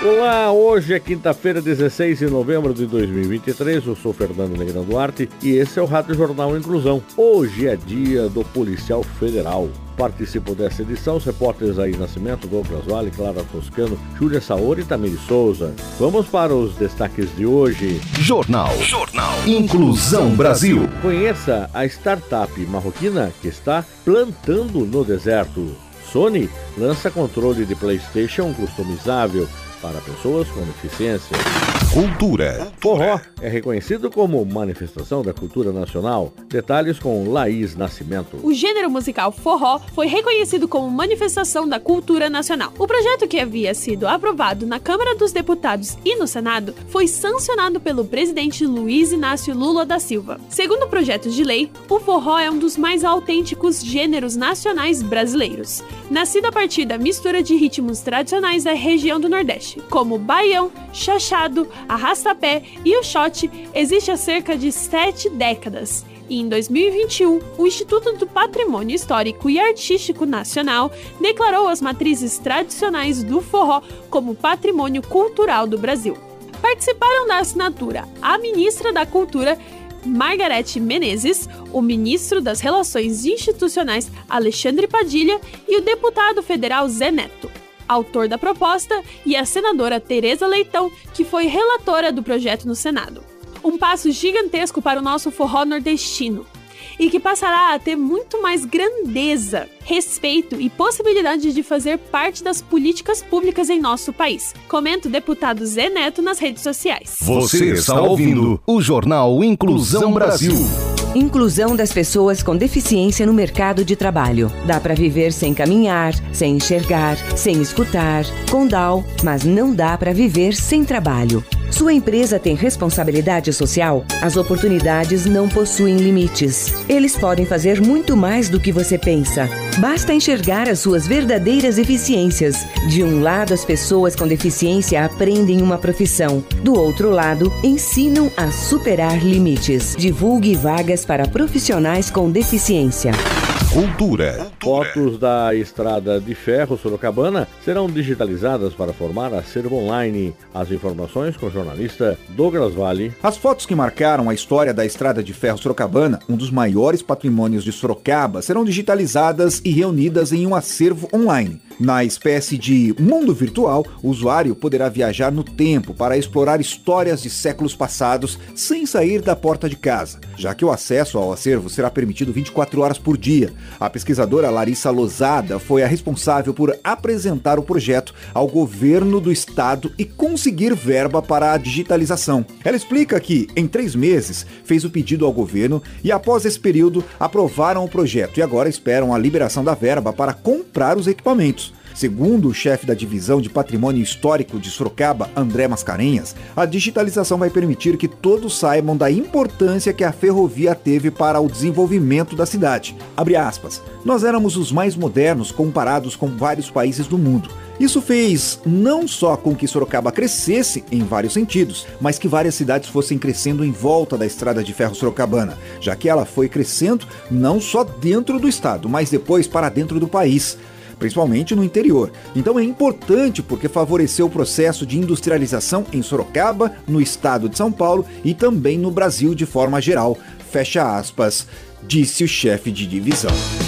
Olá, hoje é quinta-feira, 16 de novembro de 2023. Eu sou Fernando Negrão Duarte e esse é o Rádio Jornal Inclusão. Hoje é dia do Policial Federal. Participam dessa edição os repórteres aí Nascimento, Douglas Vale, Clara Toscano, Júlia Saori e Tamiri Souza. Vamos para os destaques de hoje. Jornal. Jornal. Inclusão Brasil. Conheça a startup marroquina que está plantando no deserto. Sony lança controle de PlayStation customizável para pessoas com deficiência. Cultura. Forró é reconhecido como manifestação da cultura nacional. Detalhes com Laís Nascimento. O gênero musical forró foi reconhecido como manifestação da cultura nacional. O projeto que havia sido aprovado na Câmara dos Deputados e no Senado foi sancionado pelo presidente Luiz Inácio Lula da Silva. Segundo o projeto de lei, o forró é um dos mais autênticos gêneros nacionais brasileiros. Nascido a partir da mistura de ritmos tradicionais da região do Nordeste, como baião, chachado, arrastapé e o shot, existe há cerca de sete décadas. E em 2021, o Instituto do Patrimônio Histórico e Artístico Nacional declarou as matrizes tradicionais do forró como patrimônio cultural do Brasil. Participaram da assinatura a ministra da Cultura Margarete Menezes, o ministro das Relações Institucionais Alexandre Padilha e o deputado federal Zé Neto autor da proposta, e a senadora Tereza Leitão, que foi relatora do projeto no Senado. Um passo gigantesco para o nosso forró nordestino. E que passará a ter muito mais grandeza, respeito e possibilidade de fazer parte das políticas públicas em nosso país. Comenta o deputado Zé Neto nas redes sociais. Você está ouvindo o Jornal Inclusão Brasil. Inclusão das pessoas com deficiência no mercado de trabalho. Dá para viver sem caminhar, sem enxergar, sem escutar, com DAO, mas não dá para viver sem trabalho. Sua empresa tem responsabilidade social? As oportunidades não possuem limites. Eles podem fazer muito mais do que você pensa. Basta enxergar as suas verdadeiras eficiências. De um lado, as pessoas com deficiência aprendem uma profissão. Do outro lado, ensinam a superar limites. Divulgue vagas para profissionais com deficiência. Cultura. Fotos da estrada de ferro Sorocabana serão digitalizadas para formar acervo online. As informações com o jornalista Douglas Vale. As fotos que marcaram a história da estrada de ferro Sorocabana, um dos maiores patrimônios de Sorocaba, serão digitalizadas e reunidas em um acervo online. Na espécie de mundo virtual, o usuário poderá viajar no tempo para explorar histórias de séculos passados sem sair da porta de casa, já que o acesso ao acervo será permitido 24 horas por dia. A pesquisadora Larissa Lozada foi a responsável por apresentar o projeto ao governo do estado e conseguir verba para a digitalização. Ela explica que, em três meses, fez o pedido ao governo e, após esse período, aprovaram o projeto e agora esperam a liberação da verba para comprar os equipamentos. Segundo o chefe da divisão de patrimônio histórico de Sorocaba, André Mascarenhas, a digitalização vai permitir que todos saibam da importância que a ferrovia teve para o desenvolvimento da cidade. Nós éramos os mais modernos comparados com vários países do mundo. Isso fez não só com que Sorocaba crescesse em vários sentidos, mas que várias cidades fossem crescendo em volta da estrada de ferro sorocabana, já que ela foi crescendo não só dentro do estado, mas depois para dentro do país principalmente no interior. Então é importante porque favoreceu o processo de industrialização em Sorocaba, no estado de São Paulo e também no Brasil de forma geral. Fecha aspas, disse o chefe de divisão.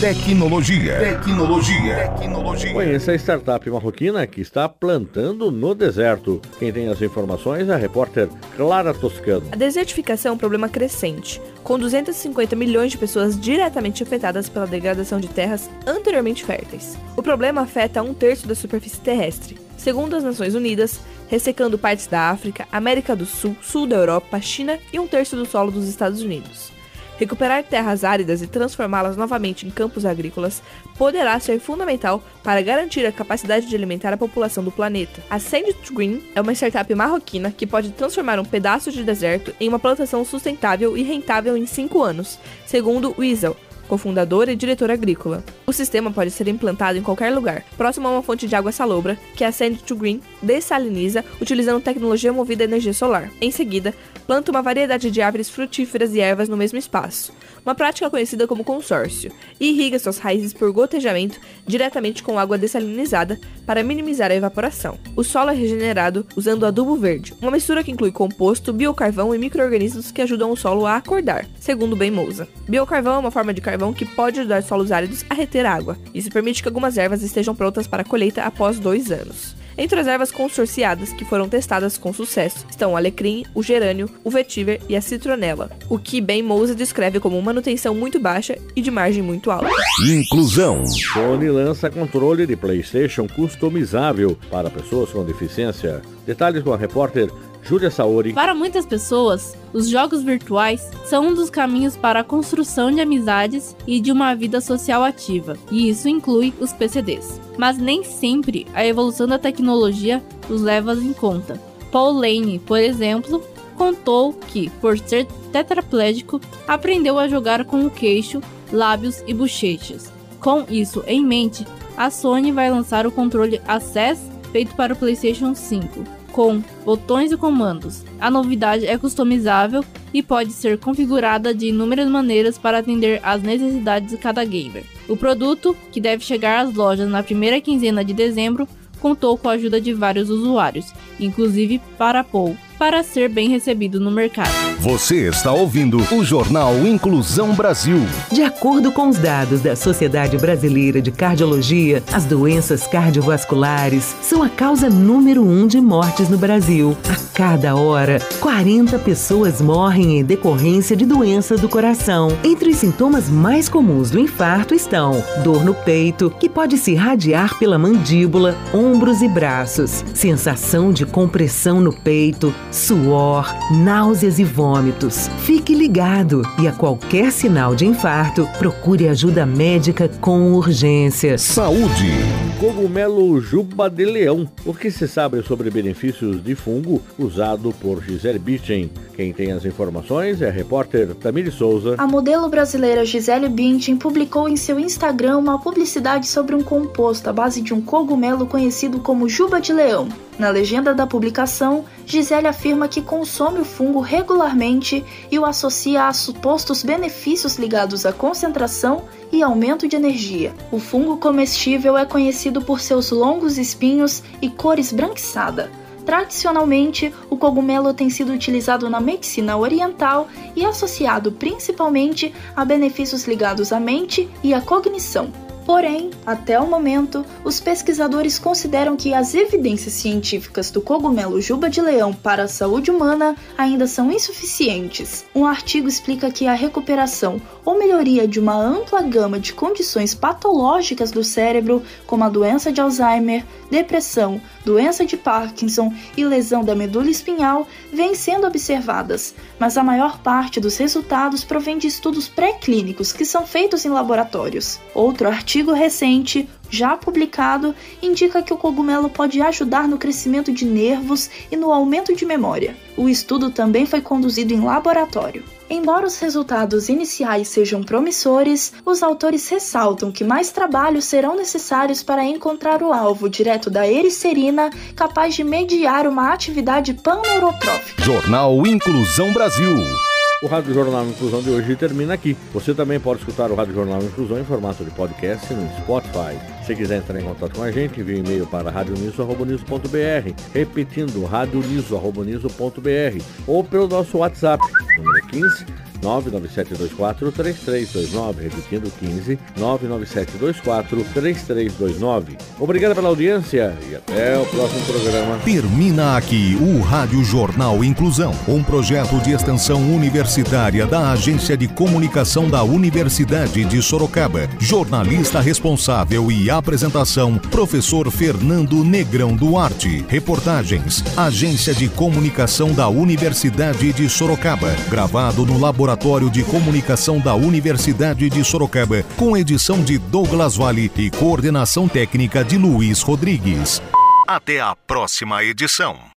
Tecnologia. Tecnologia. Tecnologia. Conheça a startup marroquina que está plantando no deserto. Quem tem as informações é a repórter Clara Toscano. A desertificação é um problema crescente, com 250 milhões de pessoas diretamente afetadas pela degradação de terras anteriormente férteis. O problema afeta um terço da superfície terrestre. Segundo as Nações Unidas, ressecando partes da África, América do Sul, sul da Europa, China e um terço do solo dos Estados Unidos. Recuperar terras áridas e transformá-las novamente em campos agrícolas poderá ser fundamental para garantir a capacidade de alimentar a população do planeta. A Sand Green é uma startup marroquina que pode transformar um pedaço de deserto em uma plantação sustentável e rentável em 5 anos, segundo Weasel, cofundador e diretor agrícola. O sistema pode ser implantado em qualquer lugar, próximo a uma fonte de água salobra, que a Sand to Green dessaliniza utilizando tecnologia movida a energia solar. Em seguida, planta uma variedade de árvores frutíferas e ervas no mesmo espaço, uma prática conhecida como consórcio, e irriga suas raízes por gotejamento diretamente com água dessalinizada para minimizar a evaporação. O solo é regenerado usando adubo verde, uma mistura que inclui composto, biocarvão e micro-organismos que ajudam o solo a acordar, segundo Ben Mousa. Biocarvão é uma forma de carvão que pode ajudar solos áridos a reter água. Isso permite que algumas ervas estejam prontas para colheita após dois anos. Entre as ervas consorciadas que foram testadas com sucesso estão o alecrim, o gerânio, o vetiver e a citronela, o que Ben Mousa descreve como manutenção muito baixa e de margem muito alta. Inclusão. Sony lança controle de PlayStation customizável para pessoas com deficiência. Detalhes com a repórter Júlia Saori. Para muitas pessoas, os jogos virtuais são um dos caminhos para a construção de amizades e de uma vida social ativa, e isso inclui os PCDs. Mas nem sempre a evolução da tecnologia os leva em conta. Paul Lane, por exemplo, contou que, por ser tetraplégico, aprendeu a jogar com o queixo, lábios e bochechas. Com isso em mente, a Sony vai lançar o controle Access feito para o PlayStation 5 com botões e comandos. A novidade é customizável e pode ser configurada de inúmeras maneiras para atender às necessidades de cada gamer. O produto, que deve chegar às lojas na primeira quinzena de dezembro, contou com a ajuda de vários usuários, inclusive para Paul, para ser bem recebido no mercado. Você está ouvindo o Jornal Inclusão Brasil. De acordo com os dados da Sociedade Brasileira de Cardiologia, as doenças cardiovasculares são a causa número um de mortes no Brasil. A cada hora, 40 pessoas morrem em decorrência de doenças do coração. Entre os sintomas mais comuns do infarto estão dor no peito, que pode se irradiar pela mandíbula, ombros e braços, sensação de compressão no peito, suor, náuseas e vômitos. Fique ligado e a qualquer sinal de infarto, procure ajuda médica com urgência. Saúde. Cogumelo Juba de Leão. O que se sabe sobre benefícios de fungo usado por Gisele Bündchen? Quem tem as informações é a repórter Tamiri Souza. A modelo brasileira Gisele Bündchen publicou em seu Instagram uma publicidade sobre um composto à base de um cogumelo conhecido como juba de leão. Na legenda da publicação, Gisele afirma que consome o fungo regularmente e o associa a supostos benefícios ligados à concentração e aumento de energia. O fungo comestível é conhecido por seus longos espinhos e cor esbranquiçada. Tradicionalmente, o cogumelo tem sido utilizado na medicina oriental e associado principalmente a benefícios ligados à mente e à cognição. Porém, até o momento, os pesquisadores consideram que as evidências científicas do cogumelo juba de leão para a saúde humana ainda são insuficientes. Um artigo explica que a recuperação ou melhoria de uma ampla gama de condições patológicas do cérebro, como a doença de Alzheimer, depressão, doença de Parkinson e lesão da medula espinhal, vêm sendo observadas, mas a maior parte dos resultados provém de estudos pré-clínicos que são feitos em laboratórios. Outro artigo recente já publicado, indica que o cogumelo pode ajudar no crescimento de nervos e no aumento de memória. O estudo também foi conduzido em laboratório. Embora os resultados iniciais sejam promissores, os autores ressaltam que mais trabalhos serão necessários para encontrar o alvo direto da ericerina capaz de mediar uma atividade panneurotrófica. Jornal Inclusão Brasil. O Rádio Jornal Inclusão de hoje termina aqui. Você também pode escutar o Rádio Jornal Inclusão em formato de podcast no Spotify. Se quiser entrar em contato com a gente, envie um e-mail para radioniso.br, repetindo radioniso.br ou pelo nosso WhatsApp, número 15 997243329, repetindo 15 997243329. Obrigado pela audiência e até o próximo programa. Termina aqui o Rádio Jornal Inclusão, um projeto de extensão universitária da Agência de Comunicação da Universidade de Sorocaba. Jornalista responsável e apresentação, professor Fernando Negrão Duarte. Reportagens, Agência de Comunicação da Universidade de Sorocaba. Gravado no laboratório Laboratório de Comunicação da Universidade de Sorocaba, com edição de Douglas Vale e coordenação técnica de Luiz Rodrigues. Até a próxima edição.